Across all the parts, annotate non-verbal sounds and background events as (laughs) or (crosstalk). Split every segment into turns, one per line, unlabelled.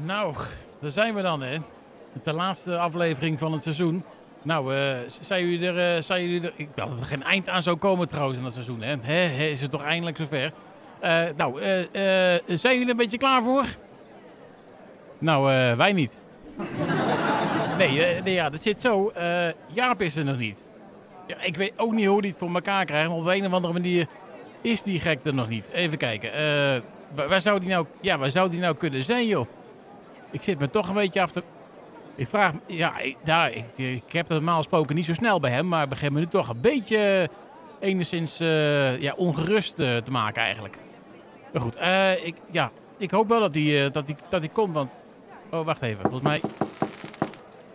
Nou, daar zijn we dan, hè. De laatste aflevering van het seizoen. Nou, eh zijn jullie er, eh, zijn jullie er... Ik dacht dat er geen eind aan zou komen trouwens in dat seizoen, hè. Is het toch eindelijk zover? Eh nou, zijn jullie er een beetje klaar voor? Nou, wij niet. (laughs) Nee, nee, ja, dat zit zo. Jaap is er nog niet. Ja, ik weet ook niet hoe hij het voor elkaar krijgt, maar op een of andere manier is die gek er nog niet. Even kijken. waar zou die nou, ja, waar zou die nou kunnen zijn, joh? Ik zit me toch een beetje af te... Ik vraag. Ja, ik, nou, ik, ik heb het normaal gesproken niet zo snel bij hem, maar begin me nu toch een beetje eh, enigszins eh, ja, ongerust eh, te maken eigenlijk. Maar goed, ik, ja, ik hoop wel dat hij dat die, dat die komt, want... Oh, wacht even. Volgens mij...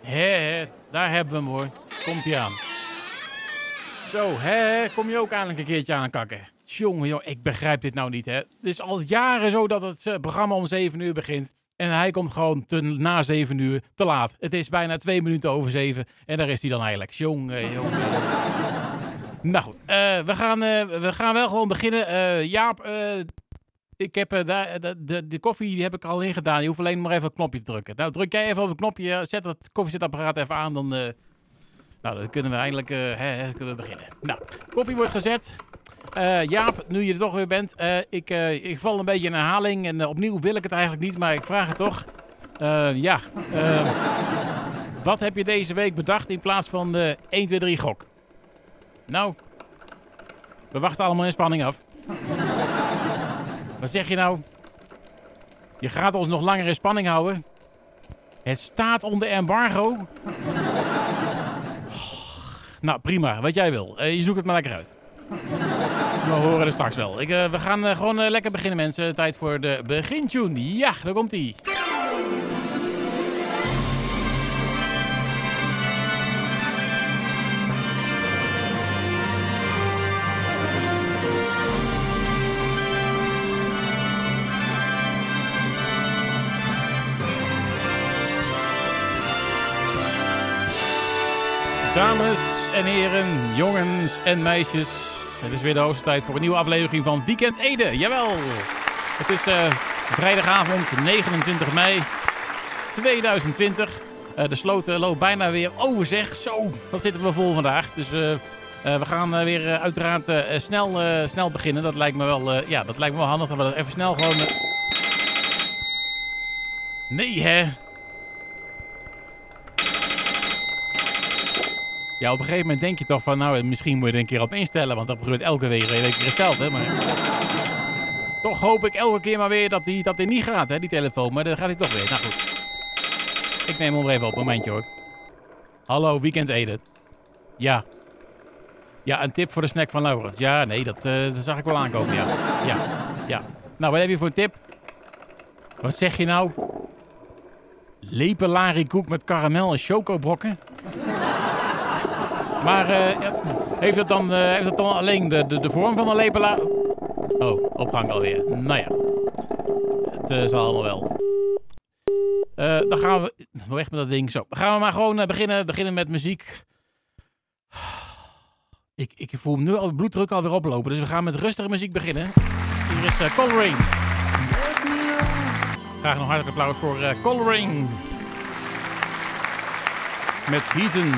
Hé, daar hebben we hem hoor. Komt hij aan. Zo, hè, kom je ook eindelijk een keertje aankakken. Jongen, joh, ik begrijp dit nou niet, hè. Het is al jaren zo dat het programma om 7 uur begint. En hij komt gewoon na 7 uur te laat. Het is bijna twee minuten over 7. En daar is hij dan eigenlijk. Jongen, jongen. (laughs) nou goed, eh, we, gaan, eh, we gaan wel gewoon beginnen. Eh, Jaap, eh, ik heb eh, de, de, de koffie die heb ik al ingedaan. Je hoeft alleen maar even een knopje te drukken. Nou, druk jij even op het knopje. Zet dat koffiezetapparaat even aan. Dan, eh, nou, dan kunnen we eindelijk eh, hè, kunnen we beginnen. Nou, koffie wordt gezet. Eh, Jaap, nu je er toch weer bent. eh, ik, eh, ik val een beetje in herhaling. En opnieuw wil ik het eigenlijk niet, maar ik vraag het toch. Ja, wat heb je deze week bedacht in plaats van de 1, 2, 3 gok? Nou, we wachten allemaal in spanning af. Wat zeg je nou? Je gaat ons nog langer in spanning houden? Het staat onder embargo. Nou, prima. Wat jij wil. Je zoekt het maar lekker uit. We horen er straks wel. Ik, eh, we gaan eh, gewoon eh, lekker beginnen, mensen. Tijd voor de begintune. Ja, daar komt ie. Dames en heren, jongens en meisjes. Het is weer de hoogste tijd voor een nieuwe aflevering van Weekend Ede. Jawel! Het is eh, vrijdagavond 29 mei 2020. Eh, de sloot eh, loopt bijna weer over zeg. Zo, wat zitten we vol vandaag. Dus we gaan weer uiteraard snel, snel beginnen. Dat lijkt me wel, ja, dat lijkt me wel handig. We dat even snel gewoon... Nee, hè? Ja, op een gegeven moment denk je toch van, nou, misschien moet je er een keer op instellen, want dat gebeurt elke week, keer hetzelfde. Maar toch hoop ik elke keer maar weer dat die, dat die niet gaat, hè, die telefoon. Maar dan gaat hij toch weer. Nou goed. Ik neem hem even op, een momentje hoor. Hallo, weekend eten. Ja. Ja, een tip voor de snack van Laurens. Ja, nee, dat, eh, dat zag ik wel aankomen, ja. Ja, ja. Nou, wat heb je voor een tip? Wat zeg je nou? Lepelari koek met karamel en chocobrokken? Maar eh, heeft, het dan, eh, heeft het dan alleen de, de, de vorm van een lepela? Oh, opgang alweer. Nou ja. Het eh, zal allemaal wel. Dan gaan we... Weg met dat ding. Zo. Dan gaan we maar gewoon beginnen, beginnen met muziek. Ik, ik voel nu al de bloeddruk alweer oplopen. Dus we gaan met rustige muziek beginnen. Hier is Coloring. Graag nog hartelijk applaus voor Coloring. Met Heaton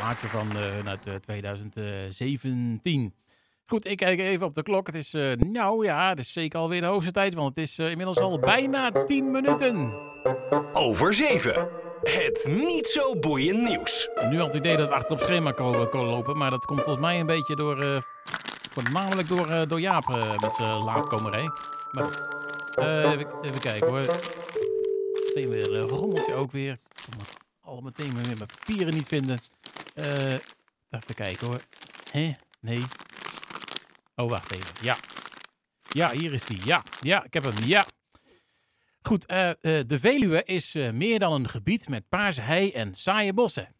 plaatje van eh, uit eh, 2017. Goed, ik kijk even op de klok. Het is, eh, nou ja, het is zeker alweer de hoogste tijd, want het is eh, inmiddels al bijna 10 minuten.
Over 7. Het niet zo boeiend nieuws.
Nu had het idee dat we achter op schema ko- ko- lopen, maar dat komt volgens mij een beetje door, eh voornamelijk door, eh, door Jaap eh, met zijn laatkomerij. Maar Eh, even, even kijken hoor. Meteen weer een rommeltje ook weer. Ik kan het al meteen weer mijn papieren niet vinden. Eh, even kijken hoor. Hé? Nee. Oh, wacht even. Ja. Ja, hier is die. Ja, ja, ik heb hem. Ja. Goed, eh, eh, de Veluwe is meer dan een gebied met paarse hei en saaie bossen.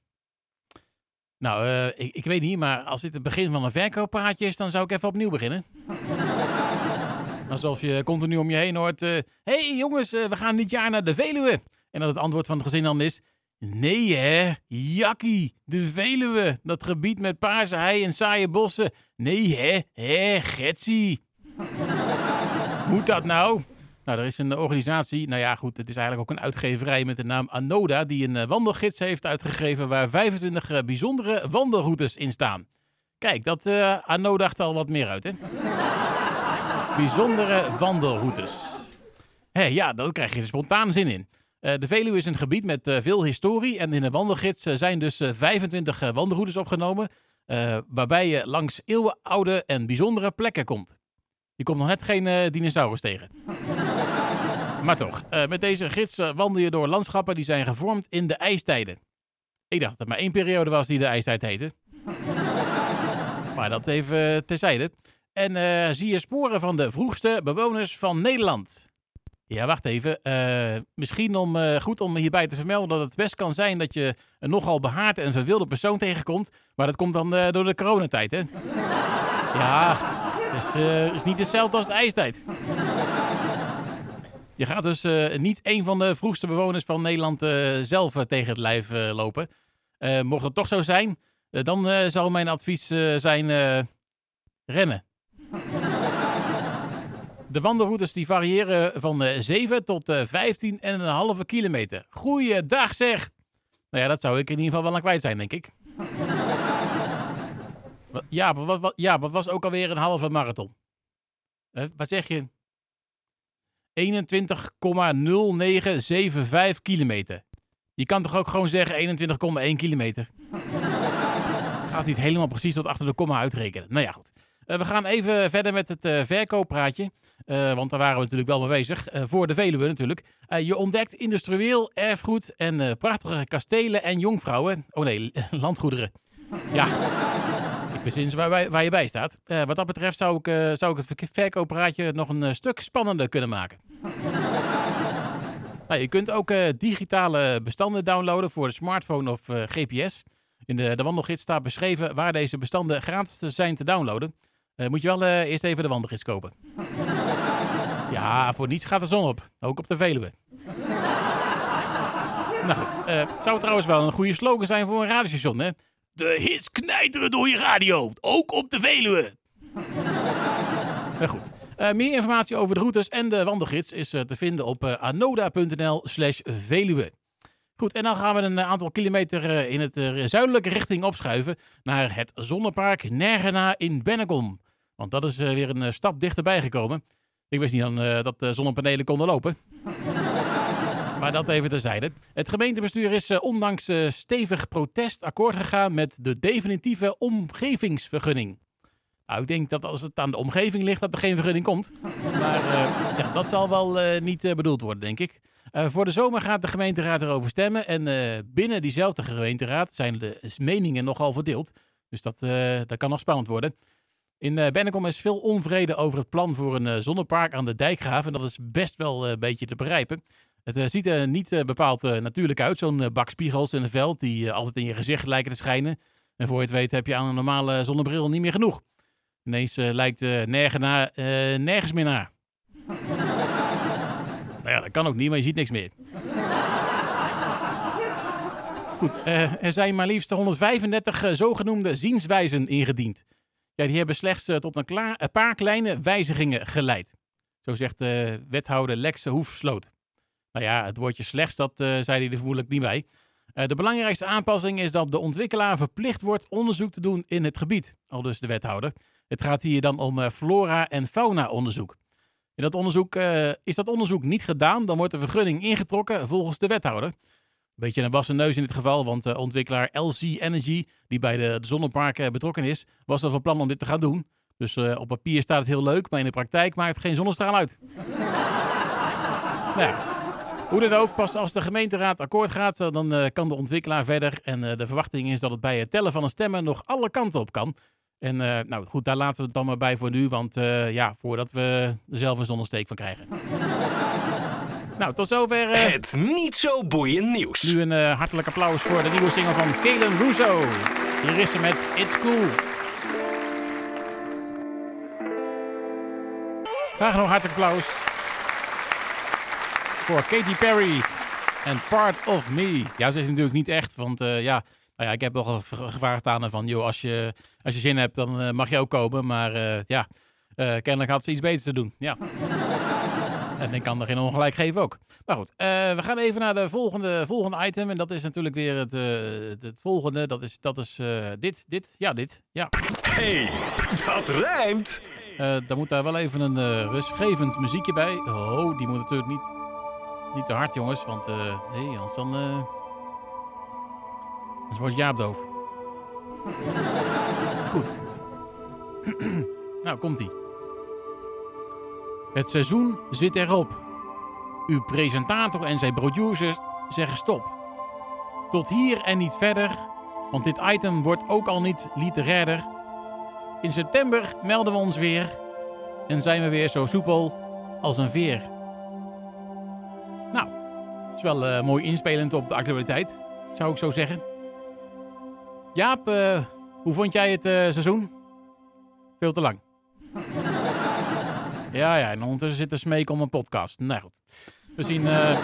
Nou, ik, ik weet niet, maar als dit het begin van een verkooppraatje is, dan zou ik even opnieuw beginnen. (laughs) Alsof je continu om je heen hoort, hé hey jongens, we gaan dit jaar naar de Veluwe. En dat het antwoord van het gezin dan is, nee hè, jakkie, de Veluwe. Dat gebied met paarse hei en saaie bossen. Nee hè, hè, getsie. Moet dat nou? Nou, er is een organisatie, nou ja goed, het is eigenlijk ook een uitgeverij met de naam Anoda, die een eh, wandelgids heeft uitgegeven waar 25 eh, bijzondere wandelroutes in staan. Kijk, dat uh, Anoda dacht al wat meer uit, hè? bijzondere wandelroutes. Hé, ja, daar krijg je er spontaan zin in. De Veluwe is een gebied met veel historie en in de wandelgids zijn dus 25 wandelroutes opgenomen, waarbij je langs eeuwenoude en bijzondere plekken komt. Je komt nog net geen dinosaurus tegen. (laughs) Maar toch, met deze gids wandel je door landschappen die zijn gevormd in de ijstijden. Ik dacht dat maar één periode was die de ijstijd heette. (laughs) maar dat even terzijde. En zie je sporen van de vroegste bewoners van Nederland. Ja, wacht even. Uh, misschien om, goed om hierbij te vermelden dat het best kan zijn dat je een nogal behaard en verwilde persoon tegenkomt. Maar dat komt dan door de coronatijd, hè? ja, dus is niet hetzelfde als de ijstijd. Je gaat dus niet een van de vroegste bewoners van Nederland zelf tegen het lijf lopen. mocht dat toch zo zijn, dan zou mijn advies zijn rennen. De wandelroutes die variëren van 7 tot 15 en een halve kilometer. Goeiedag zeg! Nou ja, dat zou ik in ieder geval wel aan kwijt zijn, denk ik. (laughs) ja, wat, wat, ja, wat was ook alweer een halve marathon? wat zeg je? 21,0975 kilometer. Je kan toch ook gewoon zeggen 21,1 kilometer? (laughs) Gaat niet helemaal precies tot achter de komma uitrekenen. Nou ja, goed. Uh, we gaan even verder met het uh, verkooppraatje. Uh, want daar waren we natuurlijk wel mee bezig. voor de Veluwe natuurlijk. je ontdekt industrieel erfgoed en prachtige kastelen en jongvrouwen. Oh nee, (laughs) landgoederen. Ja, ik wist waar, waar je bij staat. Wat dat betreft zou ik, zou ik het verkooppraatje nog een stuk spannender kunnen maken. nou, je kunt ook digitale bestanden downloaden voor de smartphone of GPS. In de, de wandelgids staat beschreven waar deze bestanden gratis zijn te downloaden. Moet je wel eerst even de wandelgids kopen. (laughs) ja, voor niets gaat de zon op. Ook op de Veluwe. (laughs) nou goed, het zou trouwens wel een goede slogan zijn voor een radiostation, hè? De hits knijteren door je radio, ook op de Veluwe. (laughs) nou goed, meer informatie over de routes en de wandelgids is te vinden op anoda.nl slash Veluwe. Goed, en dan gaan we een aantal kilometer in het zuidelijke richting opschuiven naar het zonnepark Nergena in Bennekom. Want dat is weer een stap dichterbij gekomen. Ik wist niet dan dat de zonnepanelen konden lopen. (laughs) Maar dat even terzijde. Het gemeentebestuur is ondanks stevig protest akkoord gegaan met de definitieve omgevingsvergunning. Nou, ik denk dat als het aan de omgeving ligt, dat er geen vergunning komt. Maar ja, dat zal wel niet bedoeld worden, denk ik. voor de zomer gaat de gemeenteraad erover stemmen. En binnen diezelfde gemeenteraad zijn de meningen nogal verdeeld. Dus dat, dat kan nog spannend worden. In Bennekom is veel onvrede over het plan voor een zonnepark aan de Dijkgraaf. En dat is best wel een beetje te begrijpen. Het uh, ziet er niet uh, bepaald uh, natuurlijk uit, zo'n bak spiegels in een veld die altijd in je gezicht lijken te schijnen. En voor je het weet heb je aan een normale zonnebril niet meer genoeg. Ineens lijkt nergens meer naar. (laughs) nou ja, dat kan ook niet, maar je ziet niks meer. Goed, er zijn maar liefst 135 zogenoemde zienswijzen ingediend. Ja, die hebben slechts tot een, klaar, een, paar kleine wijzigingen geleid. Zo zegt wethouder Lex Hoefsloot. Nou ja, het woordje slechts, dat uh, zei hij er vermoedelijk niet bij. De belangrijkste aanpassing is dat de ontwikkelaar verplicht wordt onderzoek te doen in het gebied, al dus de wethouder. Het gaat hier dan om flora- en fauna-onderzoek. In dat onderzoek, is dat onderzoek niet gedaan, dan wordt de vergunning ingetrokken volgens de wethouder. Beetje een wassen neus in dit geval, want de ontwikkelaar LC Energy, die bij de, de zonneparken betrokken is, was er van plan om dit te gaan doen. Dus op papier staat het heel leuk, maar in de praktijk maakt het geen zonnestraal uit. nou hoe dan ook, pas als de gemeenteraad akkoord gaat, eh, dan kan de ontwikkelaar verder. En de verwachting is dat het bij het tellen van een stemmen nog alle kanten op kan. En nou goed, daar laten we het dan maar bij voor nu, want ja, voordat we er zelf een zonnesteek van krijgen. Nou, tot zover.
het niet zo boeiend nieuws.
Nu een hartelijk applaus voor de nieuwe single van Kalen Russo. Hier is ze met It's Cool. Graag nog hartelijk applaus voor Katy Perry en Part of Me. Ja, ze is natuurlijk niet echt, want uh, ja, nou ja, ik heb wel gevraagd aan haar van, joh, als je, als je zin hebt, dan mag je ook komen. Maar ja, kennelijk had ze iets beters te doen. Ja. En ik kan er geen ongelijk geven ook. Maar goed, eh, we gaan even naar de volgende, volgende item. En dat is natuurlijk weer het, eh, het volgende. Dat is, dat is eh, dit, dit, ja, dit. Ja.
hey, dat rijmt.
Dan moet daar wel even een rustgevend muziekje bij. Oh, die moet natuurlijk niet, niet te hard, jongens. Want nee, anders dan... anders wordt Jaap doof. (laughs) Goed. (clears throat) nou, komt-ie. Het seizoen zit erop. Uw presentator en zijn producers zeggen stop. Tot hier en niet verder, want dit item wordt ook al niet literairder. In september melden we ons weer en zijn we weer zo soepel als een veer. Nou, is wel eh, mooi inspelend op de actualiteit, zou ik zo zeggen. Jaap, eh, hoe vond jij het eh, seizoen? Veel te lang. Ja, ja, en ondertussen zit de smeek om een podcast. Nou goed, we zien, eh,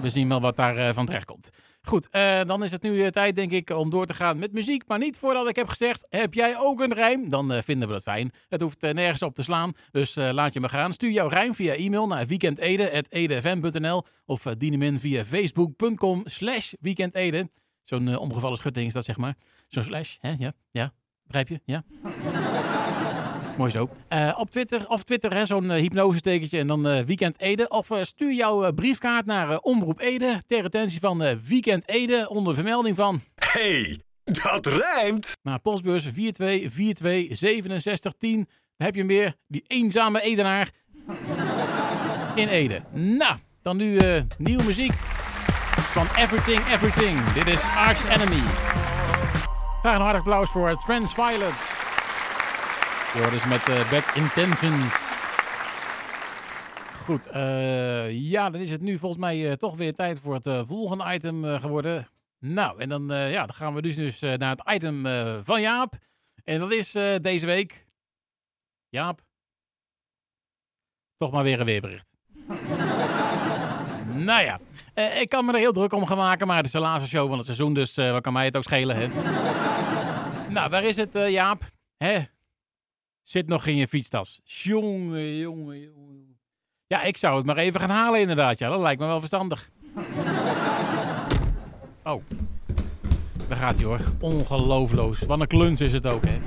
we zien wel wat daar eh, van terecht komt. Goed, eh, dan is het nu tijd, denk ik, om door te gaan met muziek. Maar niet voordat ik heb gezegd: heb jij ook een rijm? Dan vinden we dat fijn. Het hoeft nergens op te slaan, dus laat je me gaan. Stuur jouw rijm via e-mail naar weekendede.edfm.nl of dien hem via facebook.com slash weekendede. Zo'n omgevallen schutting is dat, zeg maar. Zo'n slash, hè? Ja, ja. Begrijp je? Ja. Mooi zo. Eh, op Twitter, of Twitter, hè, zo'n uh, hypnosestekentje en dan uh, Weekend Ede. Of uh, stuur jouw briefkaart naar Omroep Ede ter attentie van Weekend Ede onder vermelding van...
hey, dat rijmt.
Naar postbus 42426710. Dan heb je hem weer, die eenzame Edenaar in Ede. Nou, dan nu nieuwe muziek van Everything Everything. Dit is Arch Enemy. Graag een hartig applaus voor Trans Violets. Dus met uh, Bad Intentions. Goed, uh, ja, dan is het nu volgens mij uh, toch weer tijd voor het volgende item geworden. Nou, en dan, ja, dan gaan we dus, dus naar het item van Jaap. En dat is deze week... Jaap. Toch maar weer een weerbericht. (laughs) nou ja, ik kan me er heel druk om gaan maken, maar het is de laatste show van het seizoen, dus wat kan mij het ook schelen, hè? (laughs) nou, waar is het, Jaap? Hè? Zit nog in je fietstas. Jongen, jongen, jongen. Ja, ik zou het maar even gaan halen inderdaad. Ja, dat lijkt me wel verstandig. (laughs) Oh. Daar gaat hij hoor. Ongeloofloos. Wat een kluns is het ook, hè.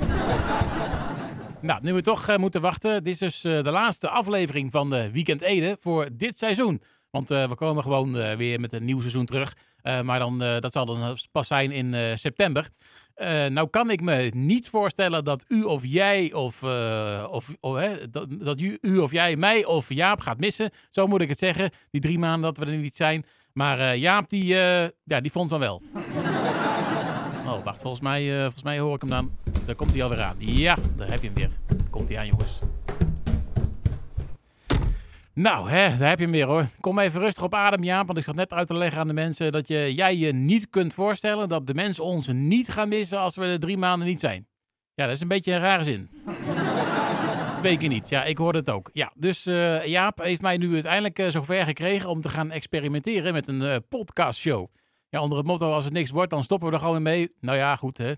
Nou, nu we toch uh, moeten wachten. Dit is dus uh, de laatste aflevering van de Weekend Ede voor dit seizoen. Want we komen gewoon weer met een nieuw seizoen terug. maar dan, dat zal dan pas zijn in september. Uh, nou kan ik me niet voorstellen dat u of jij of, uh, of, hè, dat, u, u, of jij mij of Jaap gaat missen. Zo moet ik het zeggen. Die drie maanden dat we er niet zijn. Maar uh, Jaap die, ja, die vond van wel. (laughs) oh, wacht. Volgens mij, volgens mij hoor ik hem dan. Daar komt hij alweer aan. Ja, daar heb je hem weer. Komt hij aan jongens. Nou, hè, daar heb je hem weer hoor. Kom even rustig op adem, Jaap. Want ik zat net uit te leggen aan de mensen dat je, jij je niet kunt voorstellen dat de mensen ons niet gaan missen als we er drie maanden niet zijn. Ja, dat is een beetje een rare zin. (laughs) Twee keer niet. Ja, ik hoorde het ook. Ja, dus uh, Jaap heeft mij nu uiteindelijk uh, zover gekregen om te gaan experimenteren met een uh, podcastshow. Ja, onder het motto als het niks wordt, dan stoppen we er gewoon mee. Nou ja, goed hè.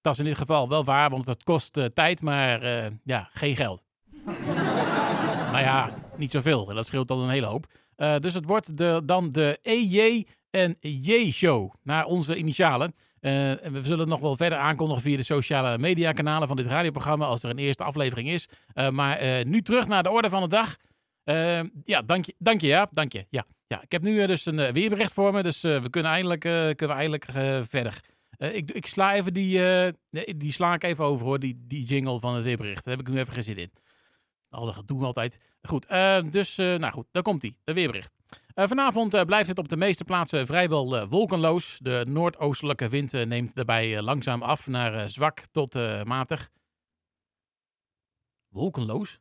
dat is in dit geval wel waar, want het kost tijd, maar ja, geen geld. (laughs) Nou ja, niet zoveel. Dat scheelt dan een hele hoop. Uh, dus het wordt de, dan de EJ en J-show naar onze initialen. En we zullen het nog wel verder aankondigen via de sociale media kanalen van dit radioprogramma als er een eerste aflevering is. Uh, maar nu terug naar de orde van de dag. ja, dank je, dank je Jaap, dank je. Ja, ja, ik heb nu dus een weerbericht voor me, dus we kunnen eindelijk, kunnen we eindelijk verder. ik, ik sla even die, die sla ik even over hoor, die, die jingle van het weerbericht. Daar heb ik nu even geen zin in. Al dat doen altijd. Goed, uh, dus uh, nou goed, daar komt hij, de weerbericht. Uh, vanavond blijft het op de meeste plaatsen vrijwel wolkenloos. De noordoostelijke wind neemt daarbij langzaam af naar zwak tot matig. Wolkenloos?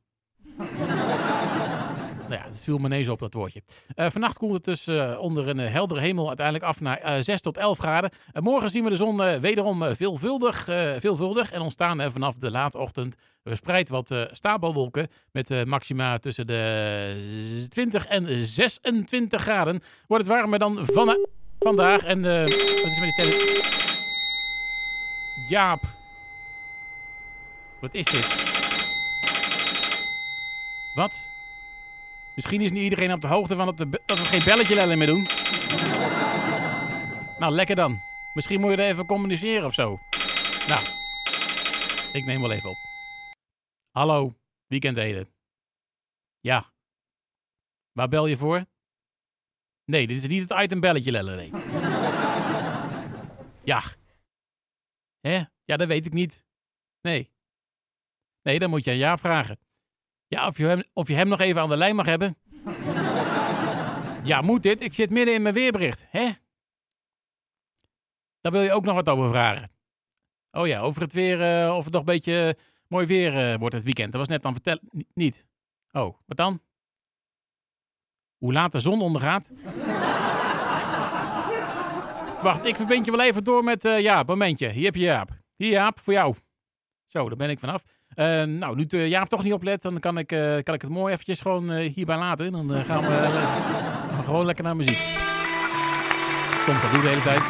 Nou ja, het viel me ineens op dat woordje. Uh, vannacht koelt het dus uh, onder een heldere hemel uiteindelijk af naar uh, 6 tot 11 graden. morgen zien we de zon wederom veelvuldig, veelvuldig en ontstaan vanaf de late ochtend verspreid wat stapelwolken met maxima tussen de 20 en 26 graden. Wordt het warmer dan van vandaag en wat is met die tele... Jaap. Wat is dit? Wat? Misschien is niet iedereen op de hoogte van dat, dat we geen belletje lellen meer doen. Nou, lekker dan. Misschien moet je er even communiceren of zo. Nou, ik neem wel even op. Hallo, Weekend Ede. Ja. Waar bel je voor? Nee, dit is niet het item belletje lellen. Ja. Hè? Ja, dat weet ik niet. Nee. Nee, dan moet je aan Jaap vragen. Ja, of je, hem, of je hem nog even aan de lijn mag hebben. ja, moet dit? Ik zit midden in mijn weerbericht. Hè? Daar wil je ook nog wat over vragen. Oh ja, over het weer, uh, of het nog een beetje mooi weer uh, wordt het weekend. Dat was net aan vertellen. N niet. Oh, wat dan? Hoe laat de zon ondergaat? Wacht, ik verbind je wel even door met Jaap. Momentje, hier heb je Jaap. Hier Jaap, voor jou. Zo, daar ben ik vanaf. Uh, nou, nu uh, Jaap toch niet oplet, dan kan ik, uh, kan ik het mooi eventjes gewoon hierbij laten. Dan gaan we, gewoon lekker naar muziek. Stond dat de hele tijd.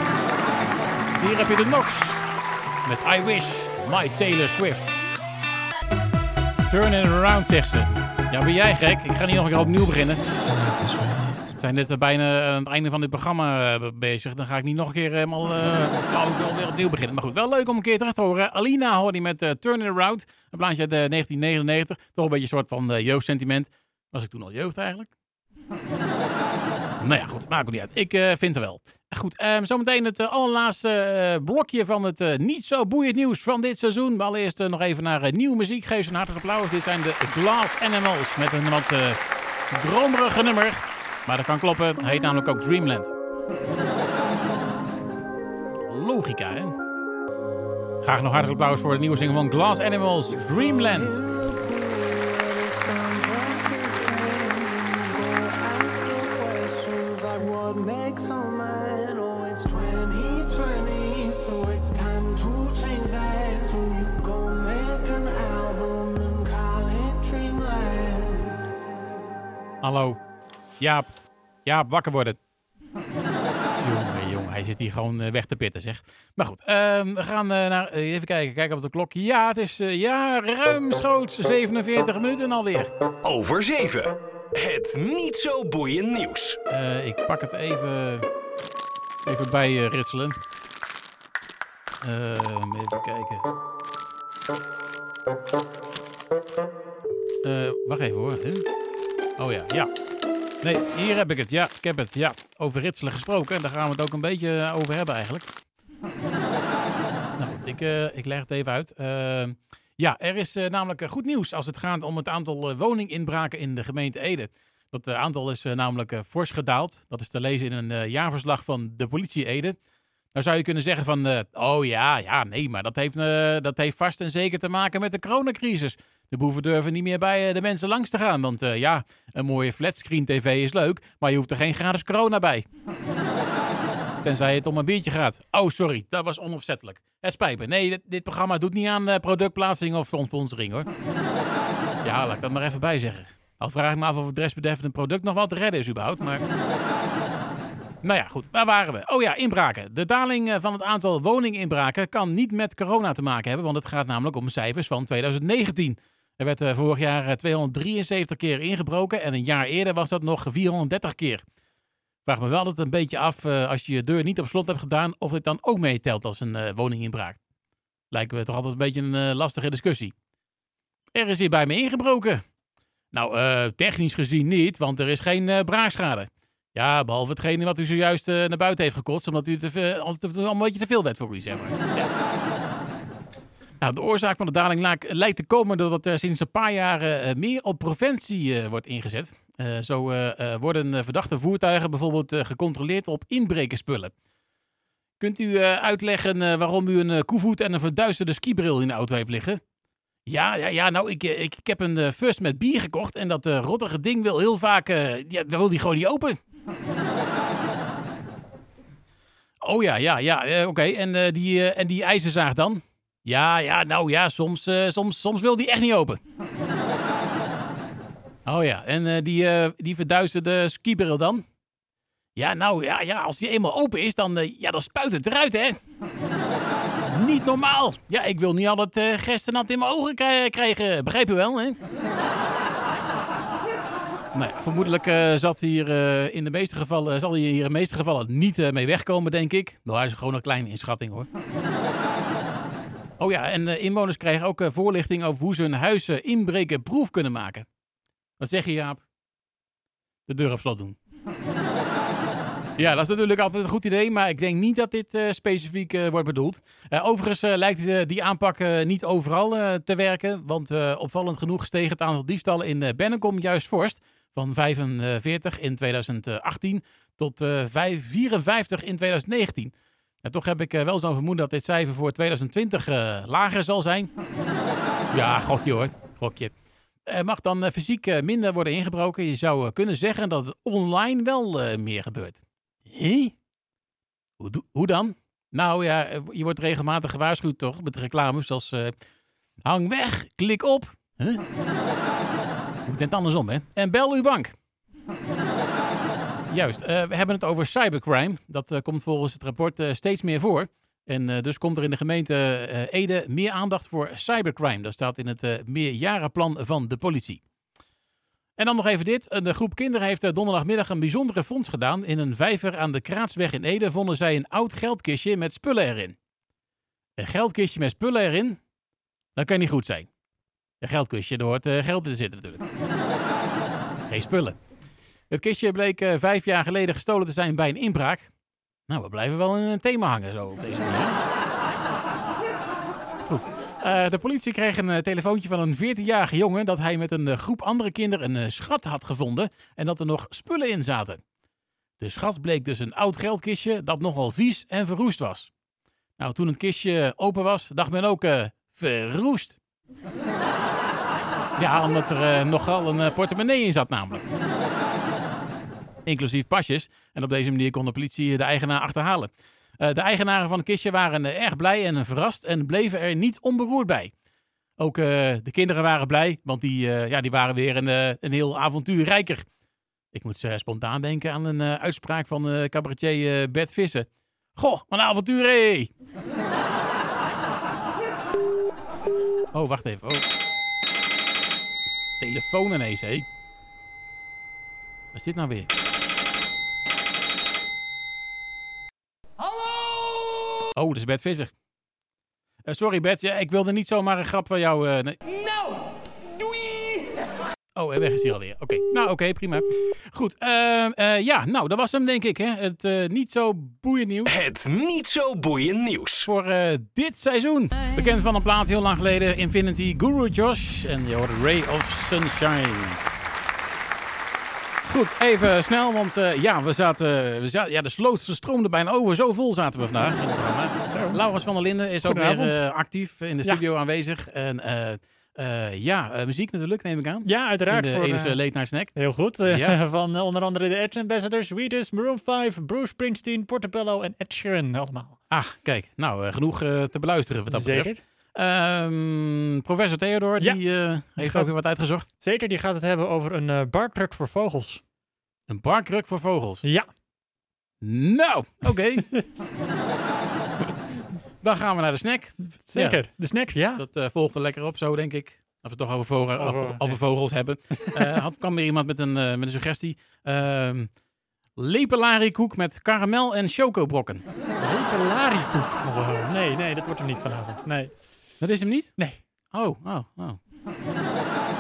Hier heb je de Nox. Met I Wish, My Taylor Swift. Turn it around, zegt ze. Ja, ben jij gek? Ik ga niet nog een keer opnieuw beginnen. Zijn net bijna aan het einde van dit programma bezig. Dan ga ik niet nog een keer helemaal uh, weer opnieuw beginnen. Maar goed, wel leuk om een keer terug te horen. Alina hoorde met uh, Turn It Around. Een plaatje uit 1999. Toch een beetje een soort van jeugdsentiment. Was ik toen al jeugd eigenlijk? nou ja, goed. Maakt het niet uit. Ik vind het wel. Goed, um, zometeen het allerlaatste blokje van het niet zo boeiend nieuws van dit seizoen. Maar allereerst nog even naar nieuwe muziek. Geef ze een hartelijk applaus. Dit zijn de Glass Animals met een wat dromerige nummer. Maar dat kan kloppen. Hij heet namelijk ook Dreamland. Logica, hè? Graag nog hartelijk applaus voor de nieuwe single van Glass Animals, Dreamland. makes a man. It's 2020, so it's time to change that. So you go make an album and call it Dreamland. Hallo, Jaap. Jaap, wakker worden. (laughs) jongen, jongen, hij zit hier gewoon uh, weg te pitten, zeg. Maar goed, uh, we gaan uh, naar, even kijken, kijken op de klok. Ja, het is ja, ruimschoots 47 minuten alweer.
Over 7. Het niet zo boeiend nieuws.
Ik pak het even, even bij ritselen. Uh, even kijken. wacht even hoor. Oh ja, ja. Nee, hier heb ik het. Ja, ik heb het. Ja, over ritselen gesproken. Daar gaan we het ook een beetje over hebben eigenlijk. (laughs) nou, ik, ik leg het even uit. Ja, er is uh, namelijk goed nieuws als het gaat om het aantal woninginbraken in de gemeente Ede. Dat aantal is namelijk fors gedaald. Dat is te lezen in een jaarverslag van de politie Ede. Nou zou je kunnen zeggen van, oh ja, ja, nee, maar dat heeft, dat heeft vast en zeker te maken met de coronacrisis. De boeven durven niet meer bij de mensen langs te gaan. Want ja, een mooie flatscreen tv is leuk, maar je hoeft er geen gratis corona bij. (laughs) Tenzij het om een biertje gaat. Oh, sorry, dat was onopzettelijk. Het spijt me. Nee, dit, programma doet niet aan uh, productplaatsing of sponsoring hoor. (laughs) ja, laat ik dat maar even bij zeggen. Al vraag ik me af of het desbetreffende product nog wel te redden is überhaupt, maar... (laughs) nou ja, goed. Waar waren we? Oh ja, inbraken. De daling eh, van het aantal woninginbraken kan niet met corona te maken hebben, want het gaat namelijk om cijfers van 2019. Er werd uh, vorig jaar 273 keer ingebroken en een jaar eerder was dat nog 430 keer. Vraag me wel altijd een beetje af uh, als je je deur niet op slot hebt gedaan, of het dan ook meetelt als een uh, woninginbraak. Lijkt me toch altijd een beetje een uh, lastige discussie. Er is hier bij me ingebroken. Nou, technisch gezien niet, want er is geen braakschade. Ja, behalve hetgene wat u zojuist naar buiten heeft gekotst, omdat u te altijd een beetje te veel werd voor u, zeg maar. Ja. Nou, de oorzaak van de daling lijkt te komen doordat er sinds een paar jaar meer op preventie wordt ingezet. Uh, zo worden verdachte voertuigen bijvoorbeeld gecontroleerd op inbrekerspullen. Kunt u uitleggen waarom u een koevoet en een verduisterde skibril in de auto heeft liggen? Ja, ja, ja nou, ik, ik, heb een first met bier gekocht en dat rottige ding wil heel vaak, ja, wil die gewoon niet open. (laughs) oh ja, ja, ja, oké. En, die, en die ijzerzaag dan? Ja, ja, nou ja, soms, soms, soms wil die echt niet open. Oh ja, en uh, die, uh, die verduisterde skibril dan? Ja, nou ja, ja, als die eenmaal open is, dan, ja, dan spuit het eruit, hè? niet normaal. Ja, ik wil niet al het uh, in mijn ogen krijgen. Begrijp je wel, hè? Nou ja, vermoedelijk eh, zat hier eh, in de meeste gevallen, zal hij hier in de meeste gevallen niet eh, mee wegkomen, denk ik. Nou, hij is gewoon een kleine inschatting hoor. Oh ja, en eh, inwoners krijgen ook eh, voorlichting over hoe ze hun huis eh, inbreken proef kunnen maken. Wat zeg je, Jaap? De deur op slot doen. (laughs) Ja, dat is natuurlijk altijd een goed idee, maar ik denk niet dat dit eh, specifiek wordt bedoeld. Overigens lijkt die aanpak niet overal te werken, want opvallend genoeg steeg het aantal diefstallen in Bennekom juist vorst. Van 45 in 2018 tot eh, 5 54 in 2019. En toch heb ik eh, wel zo'n vermoeden dat dit cijfer voor 2020 eh, lager zal zijn. ja, gokje hoor, gokje. Mag dan eh, fysiek minder worden ingebroken. Je zou kunnen zeggen dat het online wel meer gebeurt. Hé? Hoe, hoe dan? Nou ja, je wordt regelmatig gewaarschuwd toch met reclames als hang weg, klik op. Huh? Moet net andersom hè. En bel uw bank. Juist, eh, we hebben het over cybercrime. Dat eh, komt volgens het rapport eh, steeds meer voor. En dus komt er in de gemeente Ede meer aandacht voor cybercrime. Dat staat in het meerjarenplan van de politie. En dan nog even dit. Een groep kinderen heeft donderdagmiddag een bijzondere fonds gedaan. In een vijver aan de Kraatsweg in Ede vonden zij een oud geldkistje met spullen erin. Een geldkistje met spullen erin? Dat kan niet goed zijn. Een geldkistje, hoort eh, geld in te zitten natuurlijk. Geen spullen. Het kistje bleek eh, vijf jaar geleden gestolen te zijn bij een inbraak. Nou, we blijven wel in een thema hangen zo op deze manier. Goed. Eh, de politie kreeg een eh, telefoontje van een 14-jarige jongen dat hij met een groep andere kinderen een schat had gevonden en dat er nog spullen in zaten. De schat bleek dus een oud geldkistje dat nogal vies en verroest was. Nou, toen het kistje open was, dacht men ook verroest. ja, omdat er nogal een portemonnee in zat namelijk. Inclusief pasjes. En op deze manier kon de politie de eigenaar achterhalen. Eh, de eigenaren van het kistje waren eh, erg blij en verrast en bleven er niet onberoerd bij. Ook eh, de kinderen waren blij, want die, ja, die waren weer een, een heel avontuur rijker. Ik moet spontaan denken aan een uitspraak van cabaretier Bert Vissen. Goh, wat een avontuur, hé! (laughs) oh, wacht even. Oh. Telefoon ineens, hé. Wat is dit nou weer? Oh, dat is Bert Visser. Eh, sorry Bert, ja, ik wilde niet zomaar een grap van jou... eh, nee.
Nou, doei!
Oh, en weg is hij alweer. Oké, nou oké, prima. Goed, eh, eh, ja, nou dat was hem denk ik. Hè? Het eh, niet zo boeiend nieuws
Het niet zo boeiend nieuws.
voor eh, dit seizoen. Bekend van een plaat heel lang geleden, Infinity Guru Josh. En je hoort Ray of Sunshine. Goed, even snel, want eh, ja, we zaten, we zaten, ja, de slootse stroomde bijna over. Zo vol zaten we vandaag. Laurens van der Linden is ook weer eh, actief in de
Ja.
studio aanwezig. En eh, ja, muziek natuurlijk, neem ik aan.
Ja, uiteraard.
in de Edische Late Night Snack.
heel goed.
Ja. (laughs)
van onder andere de Edge Ambassadors, Weedus, Maroon 5, Bruce Springsteen, Portobello en Ed Sheeran allemaal.
Ah, kijk, nou, genoeg te beluisteren wat dat betreft. Ehm, professor Theodor,
Ja.
die eh, heeft
gaat-
ook weer wat uitgezocht.
Zeker, die gaat het hebben over een eh barkruk voor vogels.
Een barkruk voor vogels.
Ja,
Nou, oké. (laughs) Dan gaan we naar de snack.
zeker. De snack, ja.
Dat eh, volgt er lekker op zo, denk ik. Als we het toch over, vogel,
Over-
over, over vogels hebben. (laughs) Eh had, kwam er iemand met een, eh, met een suggestie. Ehm lepelari-koek met karamel en chocobrokken.
Lepelari-koek. Oh, nee, nee, dat wordt hem niet vanavond. Nee.
Dat is hem niet?
Nee.
Oh, oh, oh.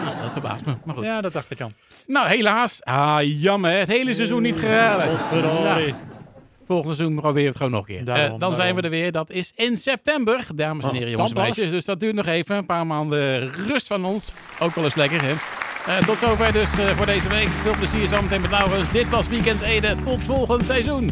nou, dat verbaast me. Maar goed.
Ja, dat dacht ik al.
Nou, helaas. Ah, jammer. hè. Het hele seizoen niet geraden. Nou, volgend seizoen proberen we het gewoon nog een keer.
Daarom,
Eh, dan zijn we er weer. Dat is in september, dames en
Oh,
heren,
dan
jongens en meisjes. Dus dat duurt nog even. Een paar maanden rust van ons. Ook wel eens lekker, hè? Eh, tot zover dus eh, voor deze week. Veel plezier zometeen met Laurens. Dit was Weekend Ede. Tot volgend seizoen.